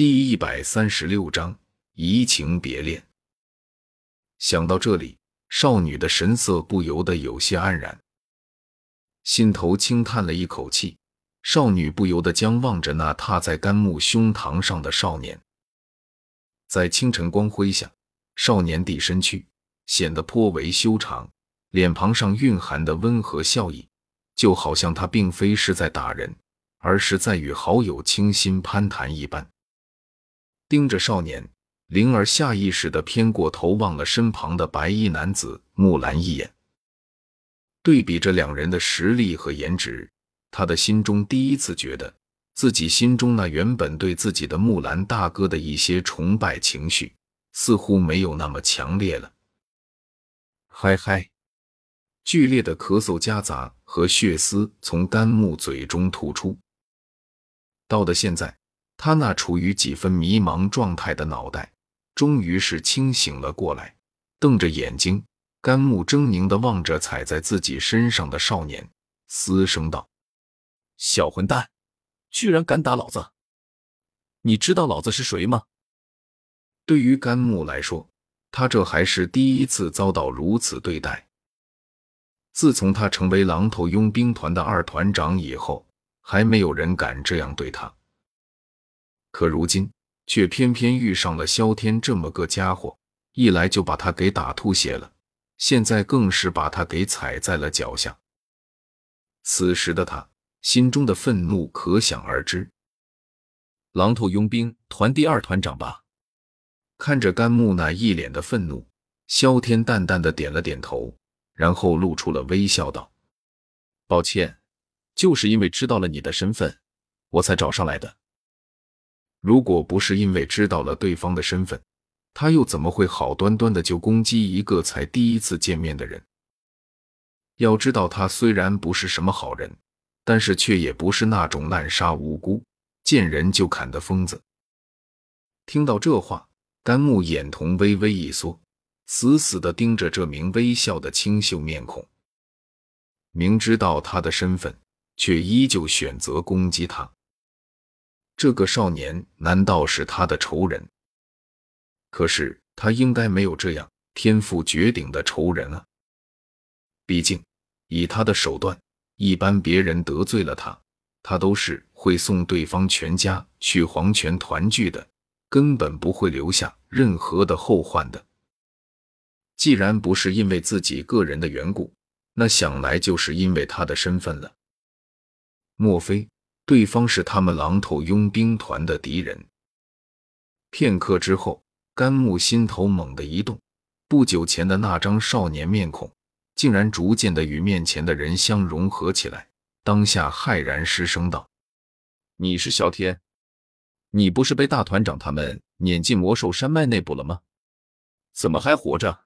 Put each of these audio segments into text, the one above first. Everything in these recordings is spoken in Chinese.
第一百三十六章移情别恋。想到这里，少女的神色不由得有些黯然，心头轻叹了一口气。少女不由得将望着那踏在甘木胸膛上的少年，在清晨光辉下，少年地身躯显得颇为修长，脸庞上蕴含的温和笑意，就好像他并非是在打人，而是在与好友倾心攀谈一般。盯着少年，灵儿下意识的偏过头望了身旁的白衣男子木兰一眼，对比着两人的实力和颜值。他的心中第一次觉得，自己心中那原本对自己的木兰大哥的一些崇拜情绪，似乎没有那么强烈了。嗨嗨，剧烈的咳嗽夹杂和血丝从甘木嘴中吐出。到的现在，他那处于几分迷茫状态的脑袋，终于是清醒了过来，瞪着眼睛，甘木狰狞的望着踩在自己身上的少年，嘶声道。小混蛋，居然敢打老子！你知道老子是谁吗？对于甘木来说，他这还是第一次遭到如此对待。自从他成为狼头佣兵团的二团长以后，还没有人敢这样对他。可如今，却偏偏遇上了萧天这么个家伙，一来就把他给打吐血了，现在更是把他给踩在了脚下。此时的他。心中的愤怒可想而知。狼头佣兵团第二团长吧？看着甘木那一脸的愤怒，萧天淡淡的点了点头，然后露出了微笑，道：“抱歉，就是因为知道了你的身份，我才找上来的。如果不是因为知道了对方的身份，他又怎么会好端端的就攻击一个才第一次见面的人？要知道，他虽然不是什么好人。”但是却也不是那种滥杀无辜、见人就砍的疯子。听到这话，甘木眼瞳微微一缩，死死的盯着这名微笑的清秀面孔。明知道他的身份，却依旧选择攻击他。这个少年难道是他的仇人？可是他应该没有这样天赋绝顶的仇人啊！毕竟以他的手段。一般别人得罪了他，他都是会送对方全家去黄泉团聚的，根本不会留下任何的后患的。既然不是因为自己个人的缘故，那想来就是因为他的身份了。莫非对方是他们狼头佣兵团的敌人？片刻之后，甘木心头猛地一动，不久前的那张少年面孔。竟然逐渐的与面前的人相融合起来，当下骇然失声道：“你是萧天？你不是被大团长他们撵进魔兽山脉内部了吗？怎么还活着？”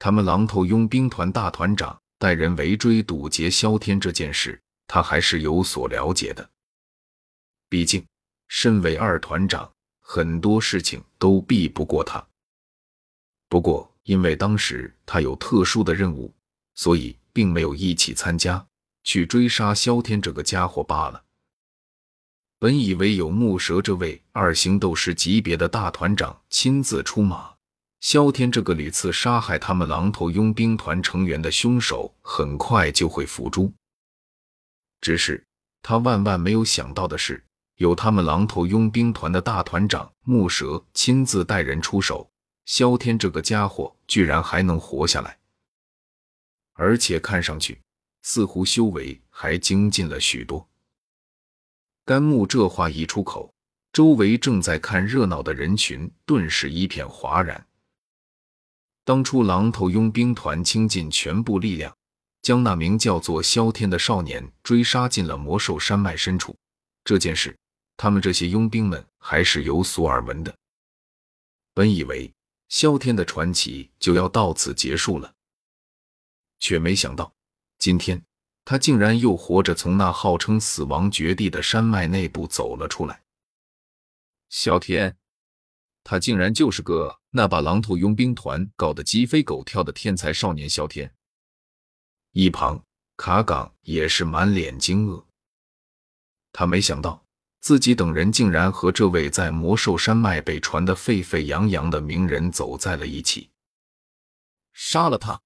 他们狼头佣兵团大团长带人围追堵截萧天这件事，他还是有所了解的。毕竟，身为二团长，很多事情都避不过他。不过，因为当时他有特殊的任务，所以并没有一起参加去追杀萧天这个家伙罢了。本以为有木蛇这位二星斗士级别的大团长亲自出马，萧天这个屡次杀害他们狼头佣兵团成员的凶手很快就会伏诛。只是他万万没有想到的是，有他们狼头佣兵团的大团长木蛇亲自带人出手。萧天这个家伙居然还能活下来，而且看上去似乎修为还精进了许多。甘木这话一出口，周围正在看热闹的人群顿时一片哗然。当初狼头佣兵团倾尽全部力量，将那名叫做萧天的少年追杀进了魔兽山脉深处，这件事，他们这些佣兵们还是有所耳闻的。本以为。萧天的传奇就要到此结束了，却没想到今天他竟然又活着从那号称死亡绝地的山脉内部走了出来。萧天，他竟然就是个那把狼头佣兵团搞得鸡飞狗跳的天才少年萧天。一旁卡岗也是满脸惊愕，他没想到自己等人竟然和这位在魔兽山脉被传得沸沸扬扬的名人走在了一起，杀了他！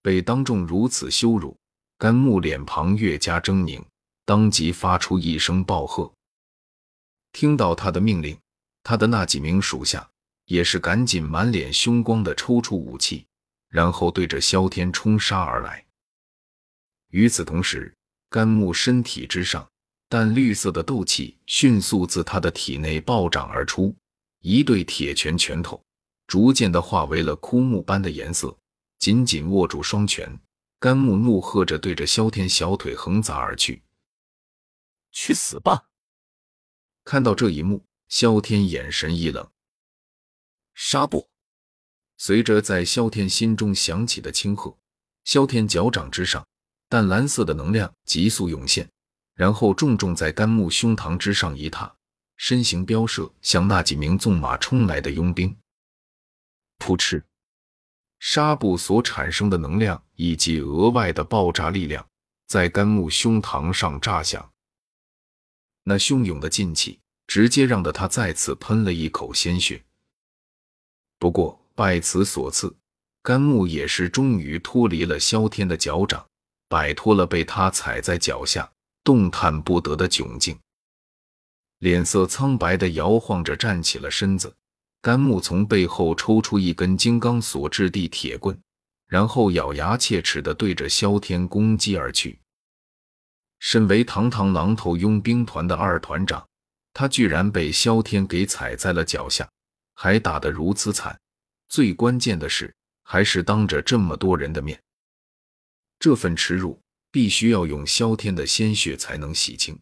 被当众如此羞辱，甘木脸庞越加狰狞，当即发出一声暴喝。听到他的命令，他的那几名属下也是赶紧满脸凶光的抽出武器，然后对着萧天冲杀而来。与此同时，甘木身体之上，淡绿色的斗气迅速自他的体内暴涨而出，一对铁拳拳头逐渐的化为了枯木般的颜色，紧紧握住双拳。甘木怒喝着，对着萧天小腿横砸而去。去死吧！看到这一幕，萧天眼神一冷。杀不！随着在萧天心中响起的轻喝，萧天脚掌之上。淡蓝色的能量急速涌现，然后重重在甘木胸膛之上一踏，身形飙射向那几名纵马冲来的佣兵。噗嗤，纱布所产生的能量以及额外的爆炸力量在甘木胸膛上炸响，那汹涌的劲气直接让得他再次喷了一口鲜血。不过拜此所赐，甘木也是终于脱离了萧天的脚掌。摆脱了被他踩在脚下、动弹不得的窘境，脸色苍白的摇晃着站起了身子。甘木从背后抽出一根金刚所制地铁棍，然后咬牙切齿的对着萧天攻击而去。身为堂堂狼头佣兵团的二团长，他居然被萧天给踩在了脚下，还打得如此惨。最关键的是，还是当着这么多人的面。这份耻辱必须要用萧天的鲜血才能洗清。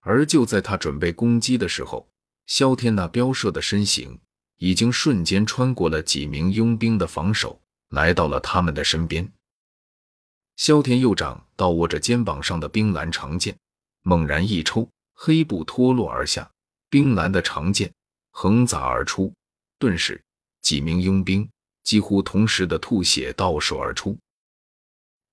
而就在他准备攻击的时候，萧天那飙射的身形已经瞬间穿过了几名佣兵的防守，来到了他们的身边。萧天右掌倒握着肩膀上的冰蓝长剑，猛然一抽，黑布脱落而下，冰蓝的长剑横砸而出，顿时几名佣兵几乎同时的吐血倒手而出。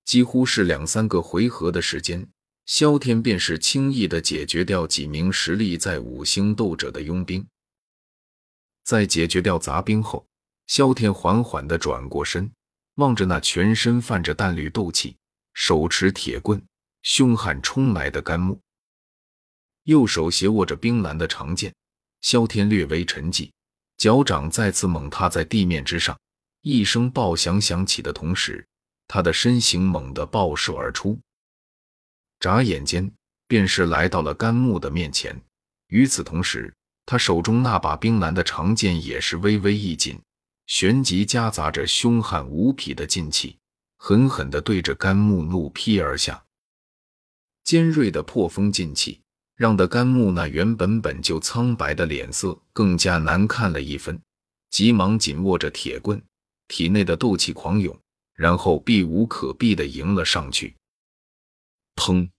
几乎是两三个回合的时间，萧天便是轻易的解决掉几名实力在五星斗者的佣兵。在解决掉杂兵后，萧天缓缓的转过身，望着那全身泛着淡绿斗气、手持铁棍、凶悍冲来的甘木，右手斜握着冰蓝的长剑，萧天略微沉寂，脚掌再次猛踏在地面之上，一声爆响响起的同时。他的身形猛地爆射而出，眨眼间便是来到了甘木的面前。与此同时，他手中那把冰蓝的长剑也是微微一紧，旋即夹杂着凶悍无匹的劲气，狠狠地对着甘木怒劈而下。尖锐的破风劲气，让得甘木那原本本就苍白的脸色更加难看了一分，急忙紧握着铁棍，体内的斗气狂涌。然后避无可避地迎了上去，砰！